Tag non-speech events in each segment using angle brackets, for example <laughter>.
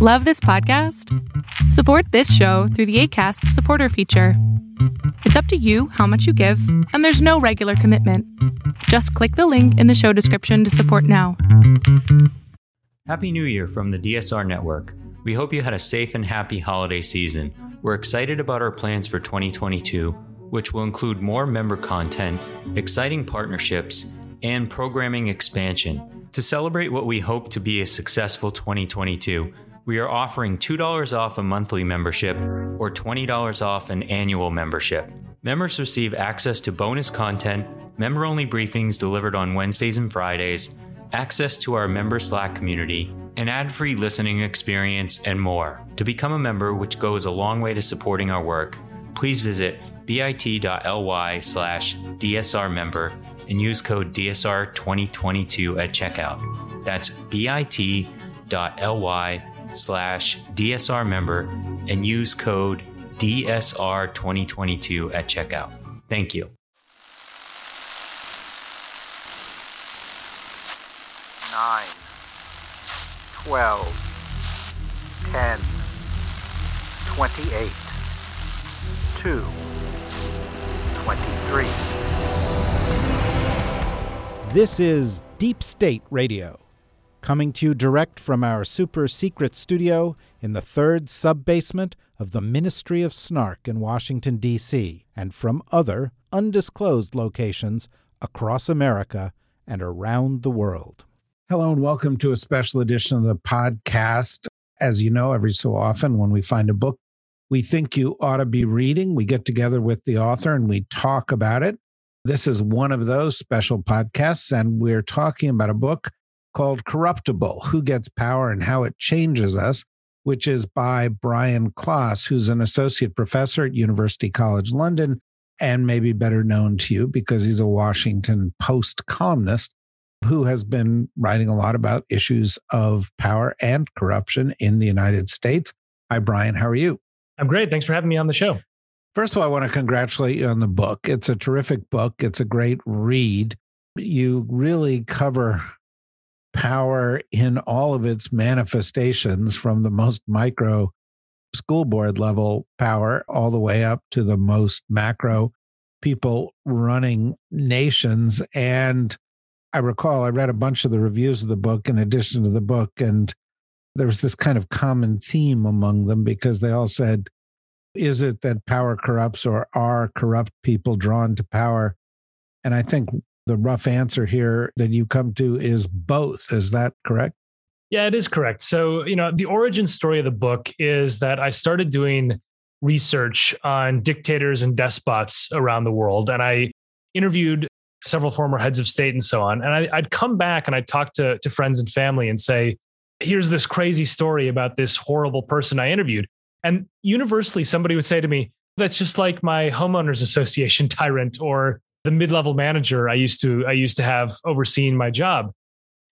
Love this podcast? Support this show through the ACAST supporter feature. It's up to you how much you give, and there's no regular commitment. Just click the link in the show description to support now. Happy New Year from the DSR Network. We hope you had a safe and happy holiday season. We're excited about our plans for 2022, which will include more member content, exciting partnerships, and programming expansion. To celebrate what we hope to be a successful 2022, we are offering $2 off a monthly membership or $20 off an annual membership. Members receive access to bonus content, member only briefings delivered on Wednesdays and Fridays, access to our member Slack community, an ad free listening experience, and more. To become a member, which goes a long way to supporting our work, please visit bit.ly slash DSR member and use code DSR2022 at checkout. That's bit.ly slash DSR member and use code DSR2022 at checkout. Thank you. Nine, twelve, ten, twenty-eight, two, twenty-three. This is Deep State Radio coming to you direct from our super secret studio in the third sub basement of the Ministry of Snark in Washington, D.C., and from other undisclosed locations across America and around the world. Hello, and welcome to a special edition of the podcast. As you know, every so often when we find a book we think you ought to be reading, we get together with the author and we talk about it. This is one of those special podcasts, and we're talking about a book called Corruptible Who Gets Power and How It Changes Us, which is by Brian Klaas, who's an associate professor at University College London and maybe better known to you because he's a Washington Post columnist who has been writing a lot about issues of power and corruption in the United States. Hi, Brian. How are you? I'm great. Thanks for having me on the show. First of all, I want to congratulate you on the book. It's a terrific book, it's a great read. You really cover power in all of its manifestations from the most micro school board level power all the way up to the most macro people running nations. And I recall I read a bunch of the reviews of the book in addition to the book, and there was this kind of common theme among them because they all said, Is it that power corrupts or are corrupt people drawn to power? And I think the rough answer here that you come to is both. Is that correct? Yeah, it is correct. So, you know, the origin story of the book is that I started doing research on dictators and despots around the world. And I interviewed several former heads of state and so on. And I, would come back and I'd talk to, to friends and family and say, here's this crazy story about this horrible person I interviewed. And universally, somebody would say to me, that's just like my homeowners association tyrant or the mid-level manager I used to I used to have overseeing my job.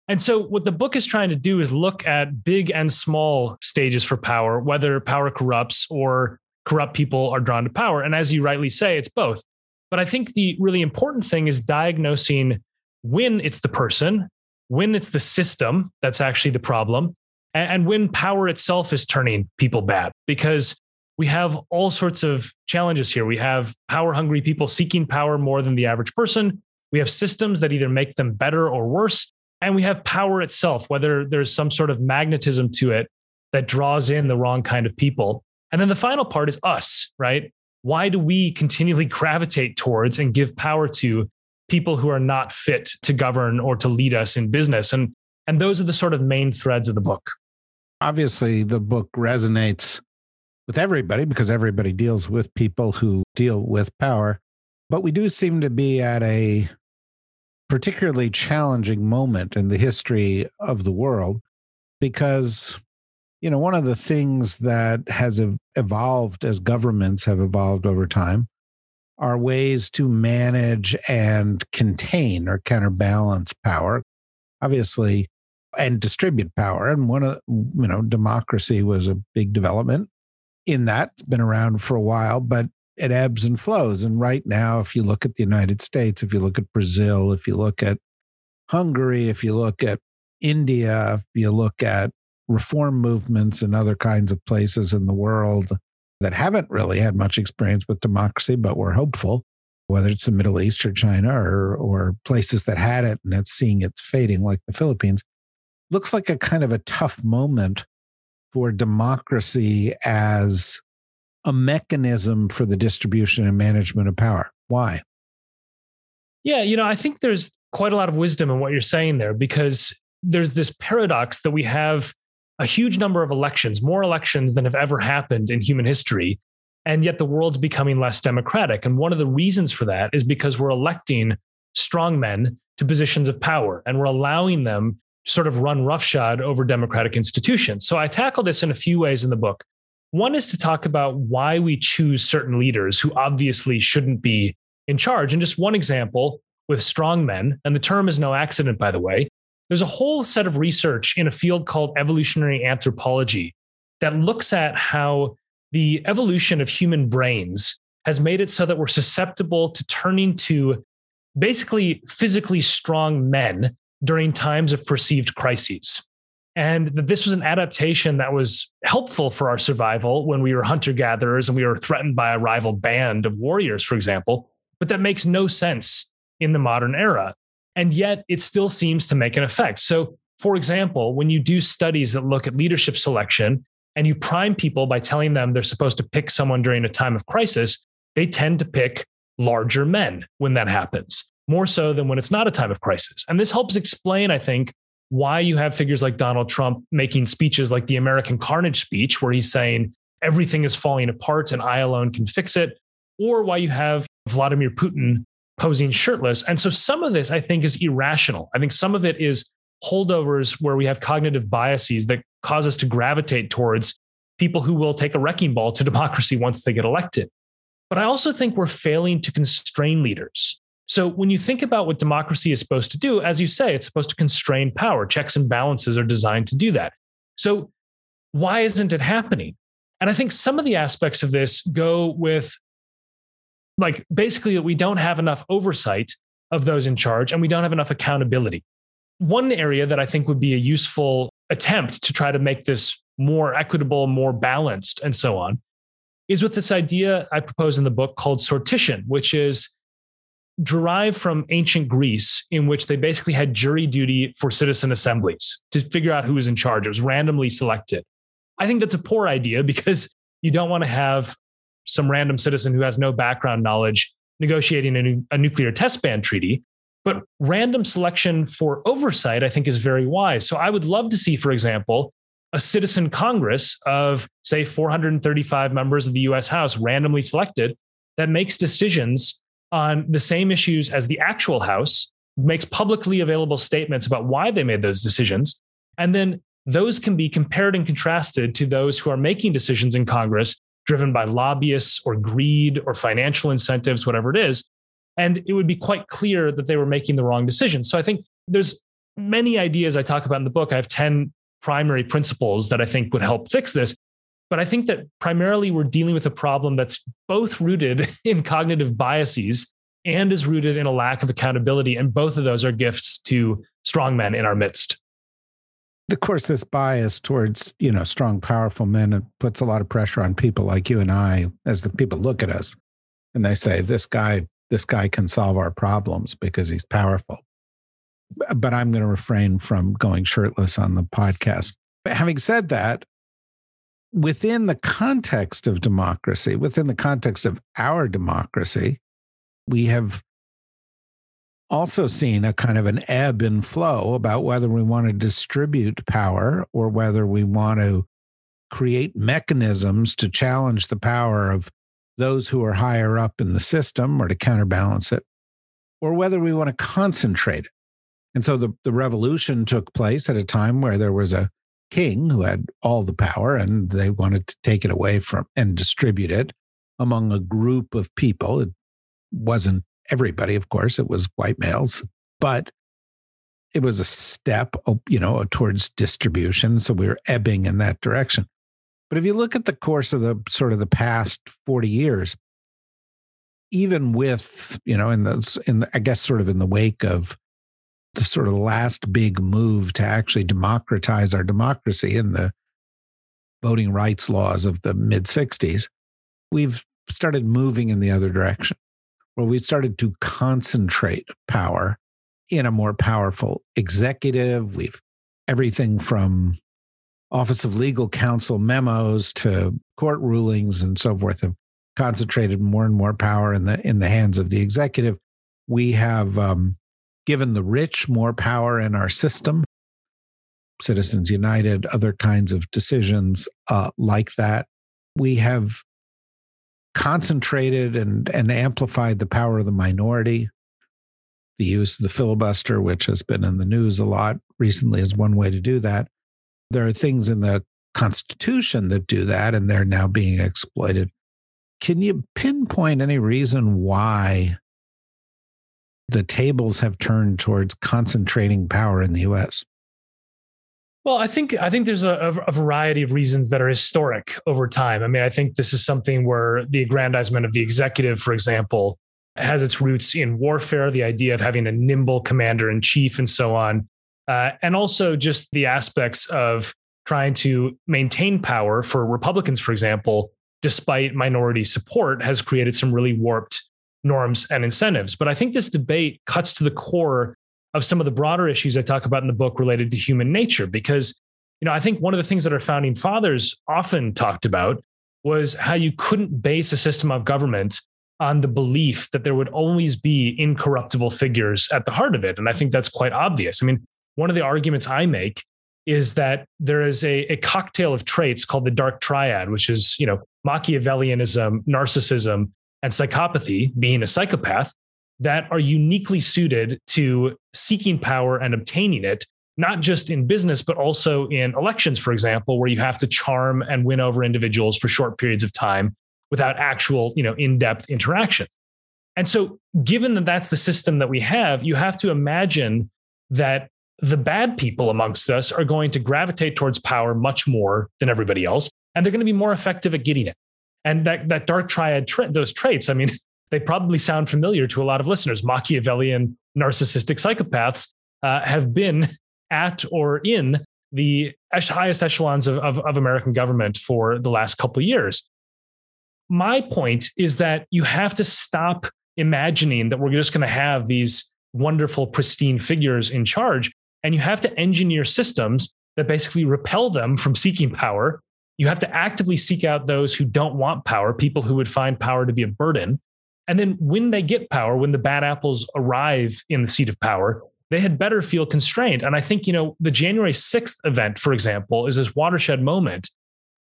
And so what the book is trying to do is look at big and small stages for power, whether power corrupts or corrupt people are drawn to power. And as you rightly say, it's both. But I think the really important thing is diagnosing when it's the person, when it's the system that's actually the problem, and when power itself is turning people bad. Because we have all sorts of challenges here. We have power hungry people seeking power more than the average person. We have systems that either make them better or worse. And we have power itself, whether there's some sort of magnetism to it that draws in the wrong kind of people. And then the final part is us, right? Why do we continually gravitate towards and give power to people who are not fit to govern or to lead us in business? And, and those are the sort of main threads of the book. Obviously, the book resonates with everybody because everybody deals with people who deal with power. But we do seem to be at a particularly challenging moment in the history of the world because, you know, one of the things that has evolved as governments have evolved over time are ways to manage and contain or counterbalance power. Obviously, and distribute power. And one of, you know, democracy was a big development in that. It's been around for a while, but it ebbs and flows. And right now, if you look at the United States, if you look at Brazil, if you look at Hungary, if you look at India, if you look at reform movements in other kinds of places in the world that haven't really had much experience with democracy, but we're hopeful, whether it's the Middle East or China or, or places that had it and it's seeing it fading, like the Philippines, looks like a kind of a tough moment for democracy as a mechanism for the distribution and management of power. Why? Yeah, you know, I think there's quite a lot of wisdom in what you're saying there because there's this paradox that we have a huge number of elections, more elections than have ever happened in human history. And yet the world's becoming less democratic. And one of the reasons for that is because we're electing strong men to positions of power and we're allowing them sort of run roughshod over democratic institutions. So I tackle this in a few ways in the book. One is to talk about why we choose certain leaders who obviously shouldn't be in charge. And just one example with strong men, and the term is no accident, by the way, there's a whole set of research in a field called evolutionary anthropology that looks at how the evolution of human brains has made it so that we're susceptible to turning to basically physically strong men during times of perceived crises. And that this was an adaptation that was helpful for our survival when we were hunter gatherers and we were threatened by a rival band of warriors, for example. But that makes no sense in the modern era. And yet it still seems to make an effect. So, for example, when you do studies that look at leadership selection and you prime people by telling them they're supposed to pick someone during a time of crisis, they tend to pick larger men when that happens, more so than when it's not a time of crisis. And this helps explain, I think, why you have figures like Donald Trump making speeches like the American Carnage speech, where he's saying everything is falling apart and I alone can fix it, or why you have Vladimir Putin posing shirtless. And so some of this I think is irrational. I think some of it is holdovers where we have cognitive biases that cause us to gravitate towards people who will take a wrecking ball to <laughs> democracy once they get elected. But I also think we're failing to constrain leaders. So when you think about what democracy is supposed to do, as you say, it's supposed to constrain power. Checks and balances are designed to do that. So why isn't it happening? And I think some of the aspects of this go with like basically that we don't have enough oversight of those in charge and we don't have enough accountability. One area that I think would be a useful attempt to try to make this more equitable, more balanced, and so on is with this idea I propose in the book called sortition, which is derived from ancient Greece, in which they basically had jury duty for citizen assemblies to figure out who was in charge. It was randomly selected. I think that's a poor idea because you don't want to have some random citizen who has no background knowledge negotiating a, a nuclear test ban treaty. But random selection for oversight, I think, is very wise. So I would love to see, for example, a citizen Congress of, say, 435 members of the US House randomly selected that makes decisions on the same issues as the actual House, makes publicly available statements about why they made those decisions. And then those can be compared and contrasted to those who are making decisions in Congress driven by lobbyists or greed or financial incentives, whatever it is. And it would be quite clear that they were making the wrong decision. So I think there's many ideas I talk about in the book. I have 10 primary principles that I think would help fix this. But I think that primarily we're dealing with a problem that's both rooted <laughs> in cognitive biases and is rooted in a lack of accountability. And both of those are gifts to strong men in our midst of course, this bias towards you know strong, powerful men puts a lot of pressure on people like you and I, as the people look at us and they say, "This guy, this guy can solve our problems because he's powerful." But I'm going to refrain from going shirtless on the podcast. But having said that, within the context of democracy, within the context of our democracy, we have also seen a kind of an ebb and flow about whether we want to distribute power or whether we want to create mechanisms to challenge the power of those who are higher up in the system or to counterbalance it, or whether we want to concentrate it. And so the, the revolution took place at a time where there was a king who had all the power and they wanted to take it away from and distribute it among a group of people. It wasn't everybody, of course, it was white males, but it was a step, you know, towards distribution. So we were ebbing in that direction. But if you look at the course of the sort of the past 40 years, even with, you know, in the, in the, I guess sort of in the wake of the sort of last big move to actually democratize our democracy in the voting rights laws of the mid 60s, we've started moving in the other direction, where we've started to concentrate power in a more powerful executive. We've everything from Office of Legal Counsel memos to court rulings and so forth have concentrated more and more power in the in the hands of the executive. We have um, given the rich more power in our system. Citizens United, other kinds of decisions uh, like that. We have concentrated and, and amplified the power of the minority. The use of the filibuster, which has been in the news a lot recently, is one way to do that. There are things in the Constitution that do that, and they're now being exploited. Can you pinpoint any reason why the tables have turned towards concentrating power in the US? Well, I think I think there's a, a, variety of reasons that are historic over time. I mean, I think this is something where the aggrandizement of the executive, for example, has its roots in warfare, the idea of having a nimble commander in chief, and so on, uh, and also just the aspects of trying to maintain power for Republicans, for example, despite minority support, has created some really warped norms and incentives. But I think this debate cuts to the core of some of the broader issues I talk about in the book related to human nature. Because, you know, I think one of the things that our founding fathers often talked about was how you couldn't base a system of government on the belief that there would always be incorruptible figures at the heart of it. And I think that's quite obvious. I mean, one of the arguments I make is that there is a, a cocktail of traits called the dark triad, which is, you know, Machiavellianism, narcissism, and psychopathy, being a psychopath, that are uniquely suited to seeking power and obtaining it, not just in business, but also in elections, for example, where you have to charm and win over individuals for short periods of time without actual, you know, in-depth interaction. And so, given that that's the system that we have, you have to imagine that the bad people amongst us are going to gravitate towards power much more than everybody else, and they're going to be more effective at getting it. And that that dark triad, tra- those traits, I mean, <laughs> they probably sound familiar to a lot of listeners. Machiavellian narcissistic psychopaths uh, have been <laughs> at or in the highest echelons of, of, of American government for the last couple years. My point is that you have to stop imagining that we're just going to have these wonderful, pristine figures in charge. And you have to engineer systems that basically repel them from seeking power you have to actively seek out those who don't want power, people who would find power to be a burden. And then when they get power, when the bad apples arrive in the seat of power, they had better feel constrained. And I think, you know, the January 6th event, for example, is this watershed moment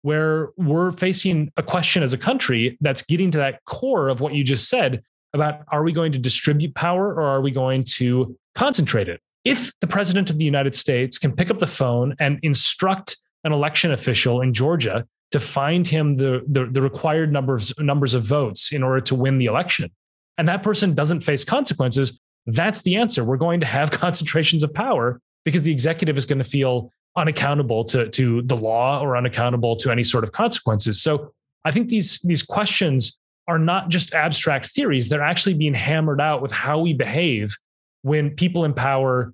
where we're facing a question as a country that's getting to that core of what you just said about are we going to distribute power or are we going to concentrate it? If the president of the United States can pick up the phone and instruct an election official in Georgia to find him the, the, the required numbers, numbers of votes in order to win the election. And that person doesn't face consequences. That's the answer. We're going to have <laughs> concentrations of power because the executive is going to feel unaccountable to, to the law or unaccountable to any sort of consequences. So I think these, these questions are not just abstract theories. They're actually being hammered out with how we behave when people in power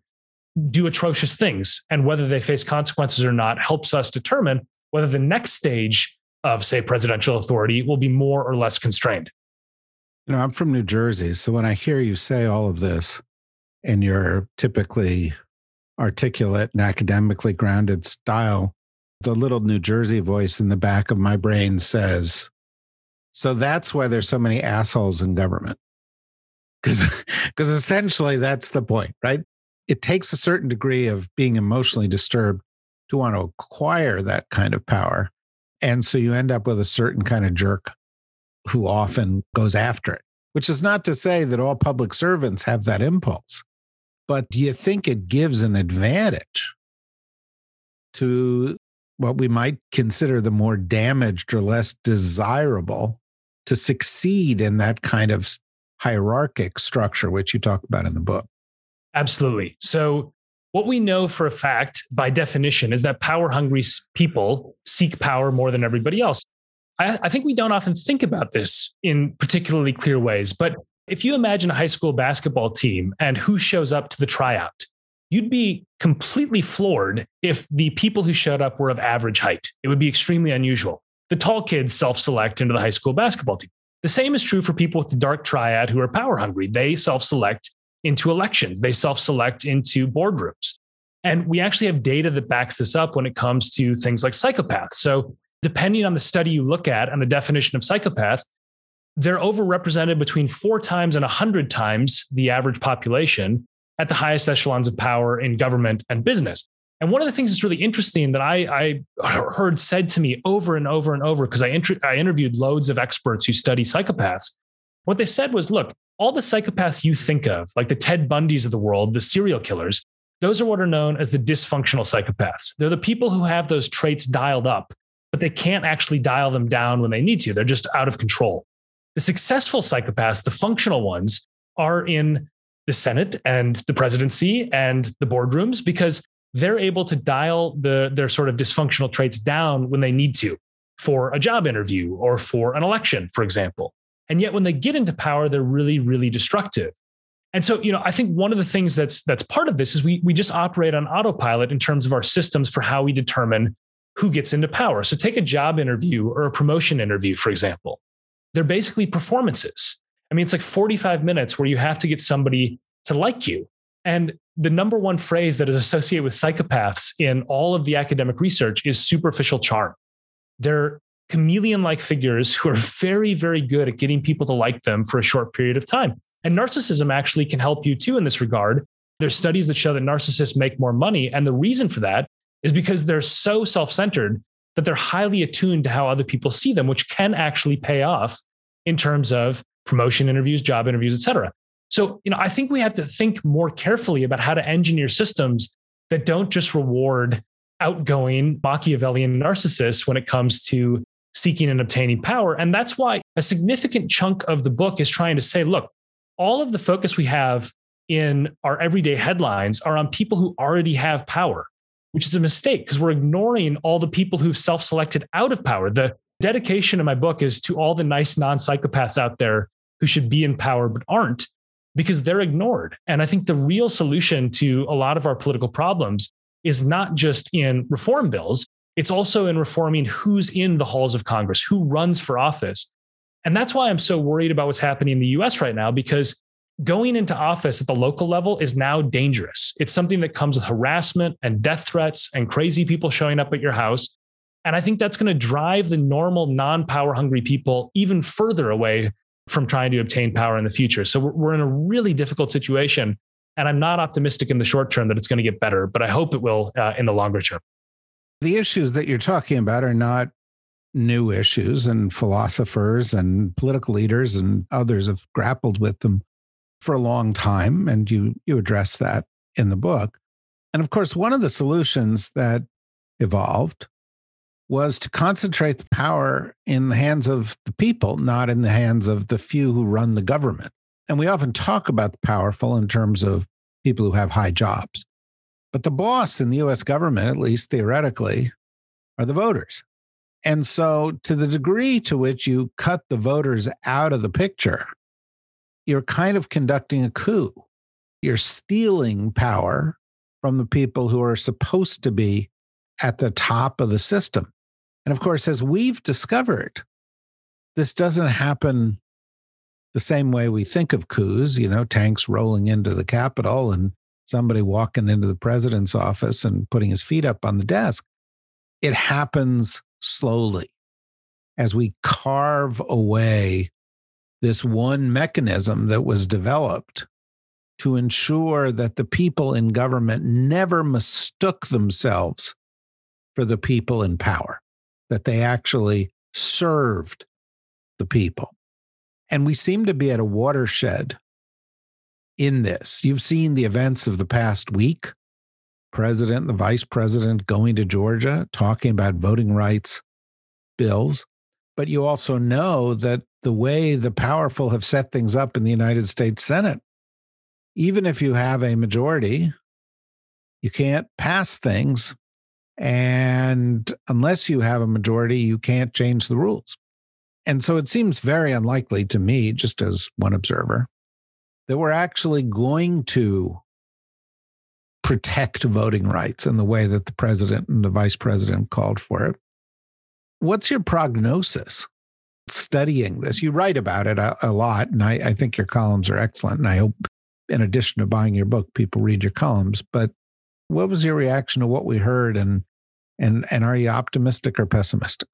do atrocious things. And whether they face consequences or not helps us determine whether the next stage of, say, presidential authority will be more or less constrained. You know, I'm from New Jersey. So when I hear you say all of this in your typically articulate and academically grounded style, the little New Jersey voice in the back of my brain says, So that's why there's so many assholes in government. Because <laughs> essentially that's the point, right? It takes a certain degree of being emotionally disturbed to want to acquire that kind of power. And so you end up with a certain kind of jerk who often goes after it, which is not to say that all public servants have that impulse. But do you think it gives an advantage to what we might consider the more damaged or less desirable to succeed in that kind of hierarchic structure, which you talk about in the book? Absolutely. So, what we know for a fact by definition is that power hungry people seek power more than everybody else. I, I, think we don't often think about this in particularly clear ways. But if you imagine a high school basketball team and who shows up to the tryout, you'd be completely floored if the people who showed up were of average height. It would be extremely unusual. The tall kids self select into the high school basketball team. The same is true for people with the dark triad who are power hungry. They self select into elections, they self select into boardrooms. And we actually have data that backs this up when it comes to things like psychopaths. So, depending on the study you look at and the definition of psychopath, they're overrepresented between four times and 100 times the average population at the highest echelons of power in government and business. And one of the things that's really interesting that I, I heard said to me over and over and over, because I, int- I interviewed loads of experts who study psychopaths, what they said was look, all the psychopaths you think of, like the Ted Bundys of the world, the serial killers, those are what are known as the dysfunctional psychopaths. They're the people who have those traits dialed up, but they can't actually dial them down when they need to. They're just out of control. The successful psychopaths, the functional ones, are in the Senate and the presidency and the boardrooms because they're able to dial the, their sort of dysfunctional traits down when they need to for a job interview or for an election, for example. And yet when they get into power, they're really, really destructive. And so, you know, I think one of the things that's that's part of this is we we just operate on autopilot in terms of our systems for how we determine who gets into power. So take a job interview or a promotion interview, for example. They're basically performances. I mean, it's like 45 minutes where you have to get somebody to like you. And the number one phrase that is associated with psychopaths in all of the academic research is superficial charm. They're chameleon like figures who are very, very good at getting people to like them for a short period of time. And narcissism actually can help you too in this regard. There's studies that show that narcissists make more money. And the reason for that is because they're so self centered that they're highly attuned to how other people see them, which can actually pay off in terms of promotion interviews, job interviews, et cetera. So, you know, I think we have to think more carefully about how to engineer systems that don't just reward outgoing Machiavellian narcissists when it comes to seeking and obtaining power. And that's why a significant chunk of the book is trying to say, look, all of the focus we have in our everyday headlines are on people who already have power, which is a mistake because we're ignoring all the people who've self selected out of power. The dedication of my book is to all the nice non psychopaths out there who should be in power but aren't because they're ignored. And I think the real solution to a lot of our political problems is not just in reform bills, it's also in reforming who's in the halls of Congress, who runs for office, and that's why I'm so worried about what's happening in the US right now, because going into office at the local level is now dangerous. It's something that comes with harassment and death threats and crazy people showing up at your house. And I think that's going to drive the normal non power hungry people even further away from trying to obtain power in the future. So we're in a really difficult situation. And I'm not optimistic in the short term that it's going to get better, but I hope it will uh, in the longer term. The issues that you're talking about are not new issues, and philosophers and political leaders and others have grappled with them for a long time. And you, you address that in the book. And of course, one of the solutions that evolved was to concentrate the power in the hands of the people, not in the hands of the few who run the government. And we often talk about the powerful in terms of people who have high jobs. But the boss in the US government, at least theoretically, are the voters. And so, to the degree to which you cut the voters out of the picture, you're kind of conducting a coup. You're stealing power from the people who are supposed to be at the top of the system. And of course, as we've discovered, this doesn't happen the same way we think of coups, you know, tanks rolling into the Capitol and somebody walking into the president's office and putting his feet up on the desk. It happens slowly as we carve away this one mechanism that was developed to ensure that the people in government never mistook themselves for the people in power, that they actually served the people. And we seem to be at a watershed in this. You've seen the events of the past week president, the vice president going to Georgia talking about voting rights bills. But you also know that the way the powerful have set things up in the United States Senate, even if you have a majority, you can't pass things. And unless you have a majority, you can't change the rules. And so it seems very unlikely to me, just as one observer, that we're actually going to protect voting rights in the way that the president and the vice president called for it. What's your prognosis studying this? You write about it a, a lot, and I, I think your columns are excellent. And I hope, in addition to buying your book, people read your columns. But what was your reaction to what we heard, and and and are you optimistic or pessimistic?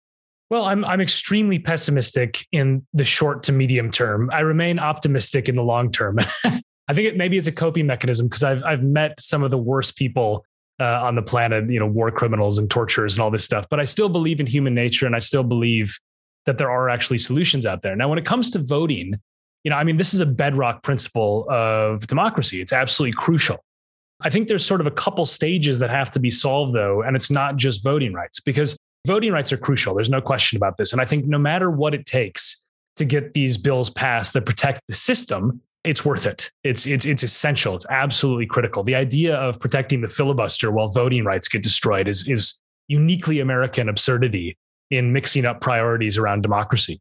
Well, I'm I'm extremely pessimistic in the short to medium term. I remain optimistic in the long term. <laughs> I think it, maybe it's a coping mechanism because I've I've met some of the worst people uh, on the planet, you know, war criminals and torturers and all this stuff. But I still believe in human nature, and I still believe that there are actually solutions out there. Now, when it comes to voting, you know, I mean, this is a bedrock principle of democracy. It's absolutely crucial. I think there's sort of a couple stages that have to be solved, though, and it's not just voting rights because voting rights are crucial. There's no question about this. And I think no matter what it takes to get these bills passed that protect the system, it's worth it. It's it's it's essential. It's absolutely critical. The idea of protecting the filibuster while voting rights get destroyed is is uniquely American absurdity in mixing up priorities around democracy.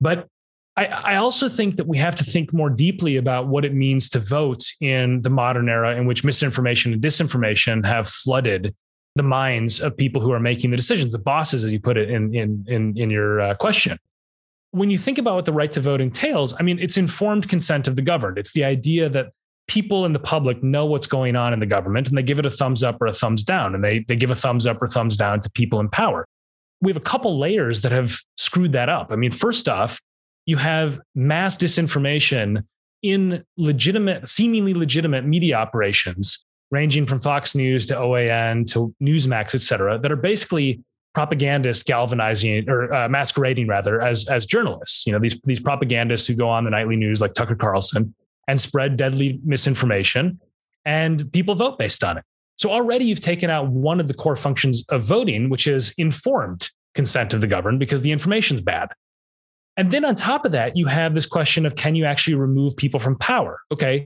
But I, I also think that we have to think more deeply about what it means to vote in the modern era in which misinformation and disinformation have flooded the minds of people who are making the decisions, the bosses, as you put it in in in, in your uh, question when you think about what the right to vote entails, I mean, it's informed consent of the governed. It's the idea that people in the public know what's going on in the government and they give it a thumbs up or a thumbs down, and they, they give a thumbs up or thumbs down to people in power. We have a couple layers that have screwed that up. I mean, first off, you have mass disinformation in legitimate, seemingly legitimate media operations, ranging from Fox News to OAN to Newsmax, et cetera, that are basically propagandists galvanizing or uh, masquerading rather as as journalists. You know, these these propagandists who go on the nightly news like Tucker Carlson and spread deadly misinformation, and people vote based on it. So already you've taken out one of the core functions of voting, which is informed consent of the governed, because the information's bad. And then on top of that, you have this question of can you actually remove people from power? Okay.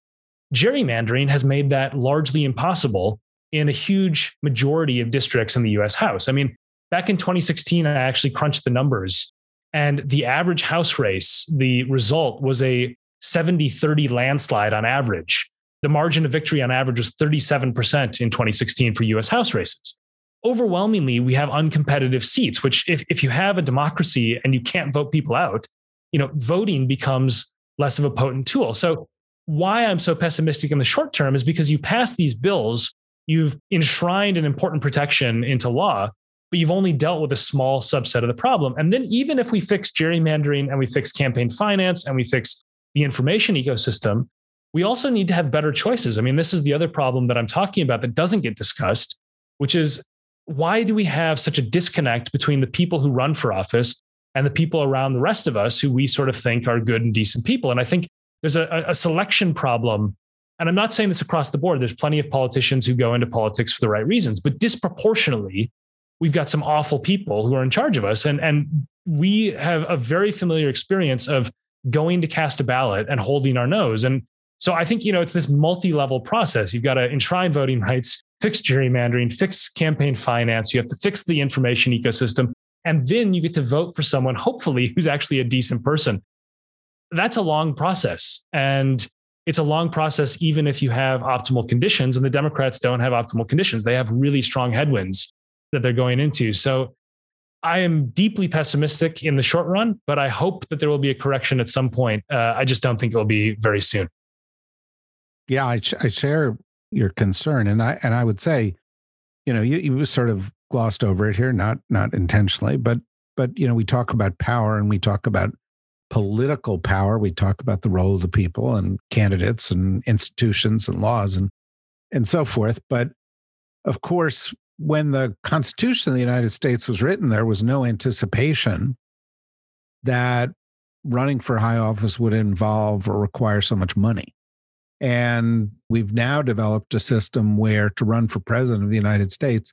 Gerrymandering has made that largely impossible in a huge majority of districts in the US House. I mean, back in 2016, I actually crunched the numbers, and the average house race, the result was a 70 30 landslide on average. The margin of victory on average was 37% in 2016 for US House races. Overwhelmingly, we have uncompetitive seats, which, if, if you have a democracy and you can't vote people out, you know, voting becomes less of a potent tool. So, why I'm so pessimistic in the short term is because you pass these bills, you've enshrined an important protection into law, but you've only dealt with a small subset of the problem. And then even if we fix gerrymandering and we fix campaign finance and we fix the information ecosystem, we also need to have better choices. I mean, this is the other problem that I'm talking about that doesn't get discussed, which is why do we have such a disconnect between the people who run for office and the people around the rest of us who we sort of think are good and decent people? And I think there's a, a selection problem. And I'm not saying this across the board. There's plenty of politicians who go into politics for the right reasons, but disproportionately, we've got some awful people who are in charge of us. And, and we have a very familiar experience of going to cast a ballot and holding our nose. And so I think, you know, it's this multi-level process. You've got to enshrine voting rights, fix gerrymandering, fix campaign finance. You have to fix the information ecosystem. And then you get to vote for someone, hopefully, who's actually a decent person. That's a long process. And it's a long process, even if you have optimal conditions. And the Democrats don't have optimal conditions. They have really strong headwinds that they're going into. So I am deeply pessimistic in the short run, but I hope that there will be a correction at some point. Uh, I just don't think it will be very soon. Yeah, I, I share your concern, and I and I would say, you know, you, you sort of glossed over it here, not not intentionally, but but you know, we talk about power and we talk about political power. We talk about the role of the people and candidates and institutions and laws and and so forth. But of course, when the Constitution of the United States was written, there was no anticipation that running for high office would involve or require so much money. And we've now developed a system where to run for president of the United States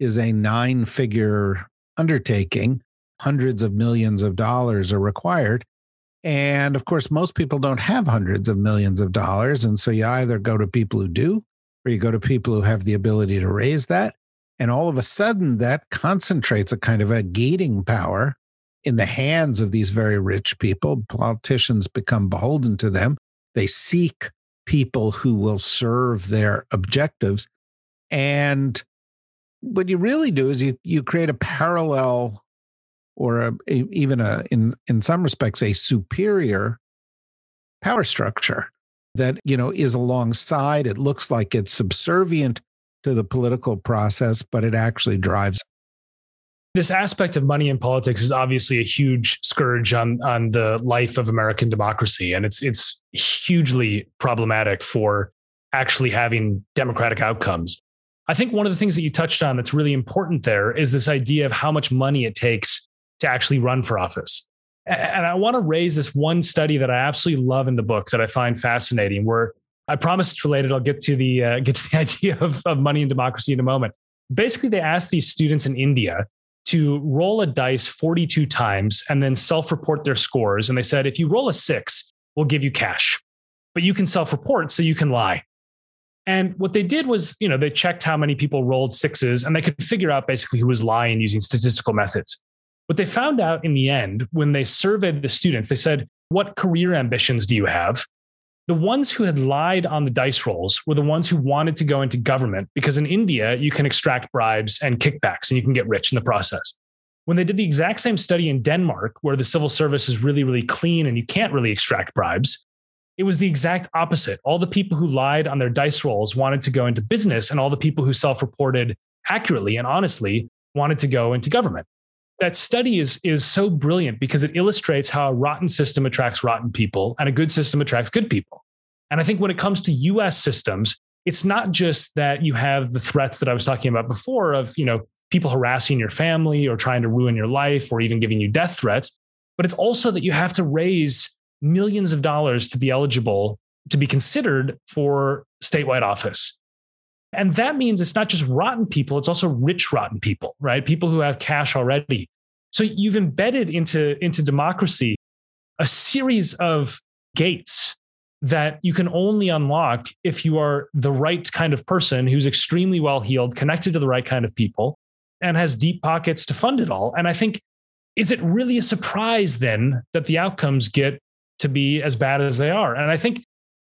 is a nine figure undertaking. Hundreds of millions of dollars are required. And of course, most people don't have hundreds of millions of dollars. And so you either go to people who do, or you go to people who have the ability to raise that, and all of a sudden, that concentrates a kind of a gating power in the hands of these very rich people. Politicians become beholden to them. They seek people who will serve their objectives. And what you really do is you you create a parallel or a, a, even a in in some respects a superior power structure that you know is alongside it looks like it's subservient to the political process but it actually drives this aspect of money in politics is obviously a huge scourge on on the life of American democracy, and it's it's hugely problematic for actually having democratic outcomes. I think one of the things that you touched on that's really important there is this idea of how much money it takes to actually run for office. And I want to raise this one study that I absolutely love in the book that I find fascinating. Where I promise it's related. I'll get to the uh, <laughs> get to the <laughs> idea of, of money and democracy in a moment. Basically, they asked these students in India to roll a dice 42 times and then self report their scores. And they said, if you roll a six, we'll give you cash, but you can self report so you can lie. And what they did was, you know, they checked how many people rolled sixes and they could figure out basically who was lying using statistical methods. What they found out in the end, when they surveyed the students, they said, What career ambitions do you have? The ones who had lied on the dice rolls were the ones who wanted to go into government because in India, you can extract bribes and kickbacks and you can get rich in the process. When they did the exact same study in Denmark, where the civil service is really, really clean and you can't really extract bribes, it was the exact opposite. All the people who lied on their dice rolls wanted to go into business, and all the people who self reported accurately and honestly wanted to go into government. That study is, is so brilliant because it illustrates how a rotten system attracts rotten people and a good system attracts good people. And I think when it comes to US systems, it's not just that you have the threats that I was talking about before of, you know, people harassing your family or trying to ruin your life or even giving you death threats, but it's also that you have to raise millions of dollars to be eligible to be considered for statewide office. And that means it's not just rotten people, it's also rich, rotten people, right? People who have cash already. So you've embedded into, into democracy a series of gates that you can only unlock if you are the right kind of person who's extremely well heeled, connected to the right kind of people, and has deep pockets to fund it all. And I think, is it really a surprise then that the outcomes get to be as bad as they are? And I think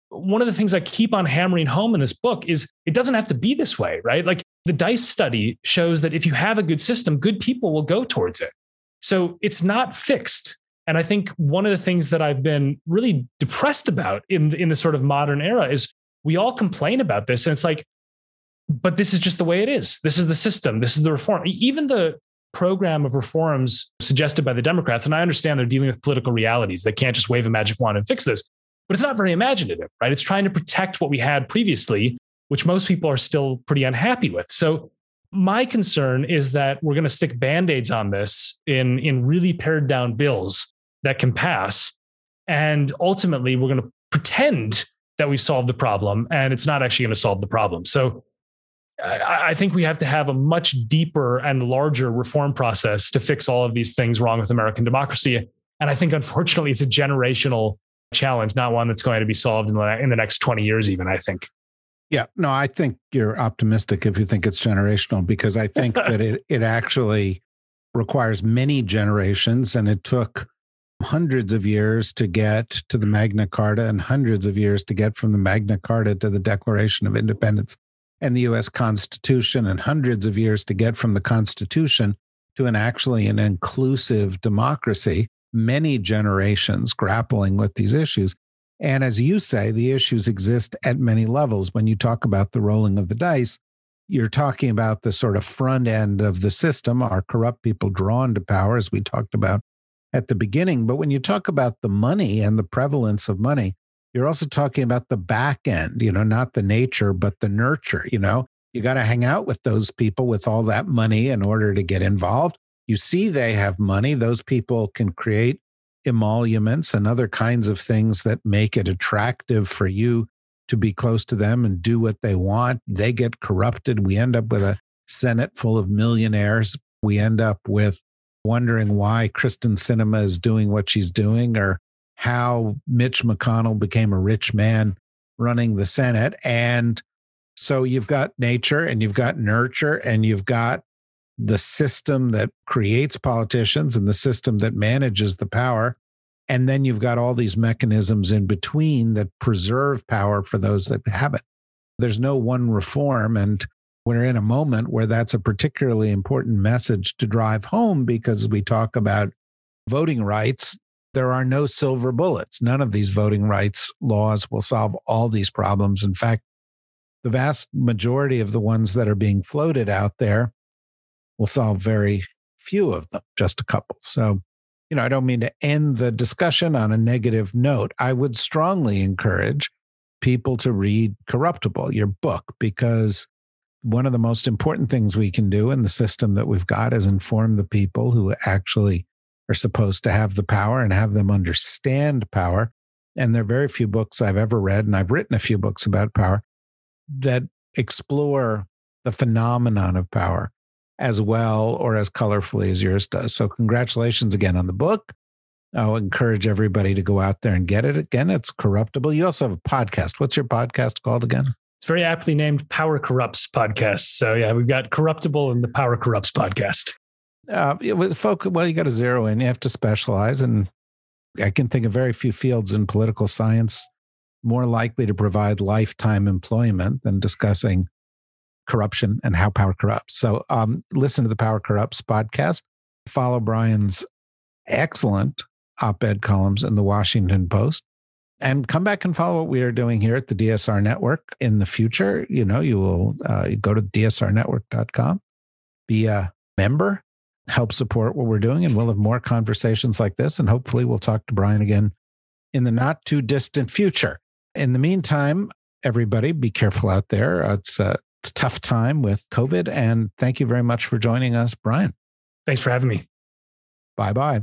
one of the things I keep on hammering home in this book is it doesn't have to be this way, right? Like the DICE study shows that if you have a good system, good people will go towards it. So it's not fixed. And I think one of the things that I've been really depressed about in, in the sort of modern era is we all complain about this. And it's like, but this is just the way it is. This is the system. This is the reform. Even the program of reforms suggested by the Democrats, and I understand they're dealing with political realities. They can't just wave a magic wand and fix this but it's not very imaginative, right? It's trying to protect what we had previously, which most people are still pretty unhappy with. So my concern is that we're going to stick band-aids on this in, in really pared down bills that can pass. And ultimately, we're going to pretend that we've solved the problem, and it's not actually going to solve the problem. So I, I think we have to have a much deeper and larger reform process to fix all of these things wrong with American democracy. And I think, unfortunately, it's a generational challenge, not one that's going to be solved in the, in the next 20 years, even, I think. Yeah, no, I think you're optimistic if you think it's generational because I think <laughs> that it, it actually requires many generations and it took hundreds of years to get to the Magna Carta and hundreds of years to get from the Magna Carta to the Declaration of Independence and the US Constitution and hundreds of years to get from the Constitution to an actually an inclusive democracy many generations grappling with these issues. And as you say, the issues exist at many levels. When you talk about the rolling of the dice, you're talking about the sort of front end of the system, are corrupt people drawn to power, as we talked about at the beginning. But when you talk about the money and the prevalence of money, you're also talking about the back end, you know, not the nature, but the nurture. You know, you got to hang out with those people with all that money in order to get involved you see they have money. Those people can create emoluments and other kinds of things that make it attractive for you to be close to them and do what they want. They get corrupted. We end up with a Senate full of millionaires. We end up with wondering why Kyrsten Sinema is doing what she's doing or how Mitch McConnell became a rich man running the Senate. And so you've got nature and you've got nurture and you've got the system that creates politicians and the system that manages the power. And then you've got all these mechanisms in between that preserve power for those that have it. There's no one reform. And we're in a moment where that's a particularly important message to drive home because we talk about voting rights. There are no silver bullets. None of these voting rights laws will solve all these problems. In fact, the vast majority of the ones that are being floated out there will solve very few of them, just a couple. So, you know, I don't mean to end the discussion on a negative note. I would strongly encourage people to read Corruptible, your book, because one of the most important things we can do in the system that we've got is inform the people who actually are supposed to have the power and have them understand power. And there are very few books I've ever read, and I've written a few books about power that explore the phenomenon of power as well or as colorfully as yours does. So, congratulations again on the book. I'll encourage everybody to go out there and get it. Again, it's corruptible. You also have a podcast. What's your podcast called again? It's very aptly named Power Corrupts Podcast. So, yeah, we've got Corruptible and the Power Corrupts Podcast. Uh, with folk, well, you got to zero in. You have to specialize, and I can think of very few fields in political science more likely to provide lifetime employment than discussing corruption and how power corrupts. So, um, listen to the Power Corrupts podcast. Follow Brian's excellent op-ed columns in the Washington Post, and come back and follow what we are doing here at the DSR Network in the future. You know, you will uh, go to dsrnetwork.com, be a member, help support what we're doing, and we'll have more conversations like this. And hopefully, we'll talk to Brian again in the not too distant future. In the meantime, everybody, be careful out there. Uh, it's, a, it's tough time with COVID. And thank you very much for joining us, Brian. Thanks for having me. Bye bye.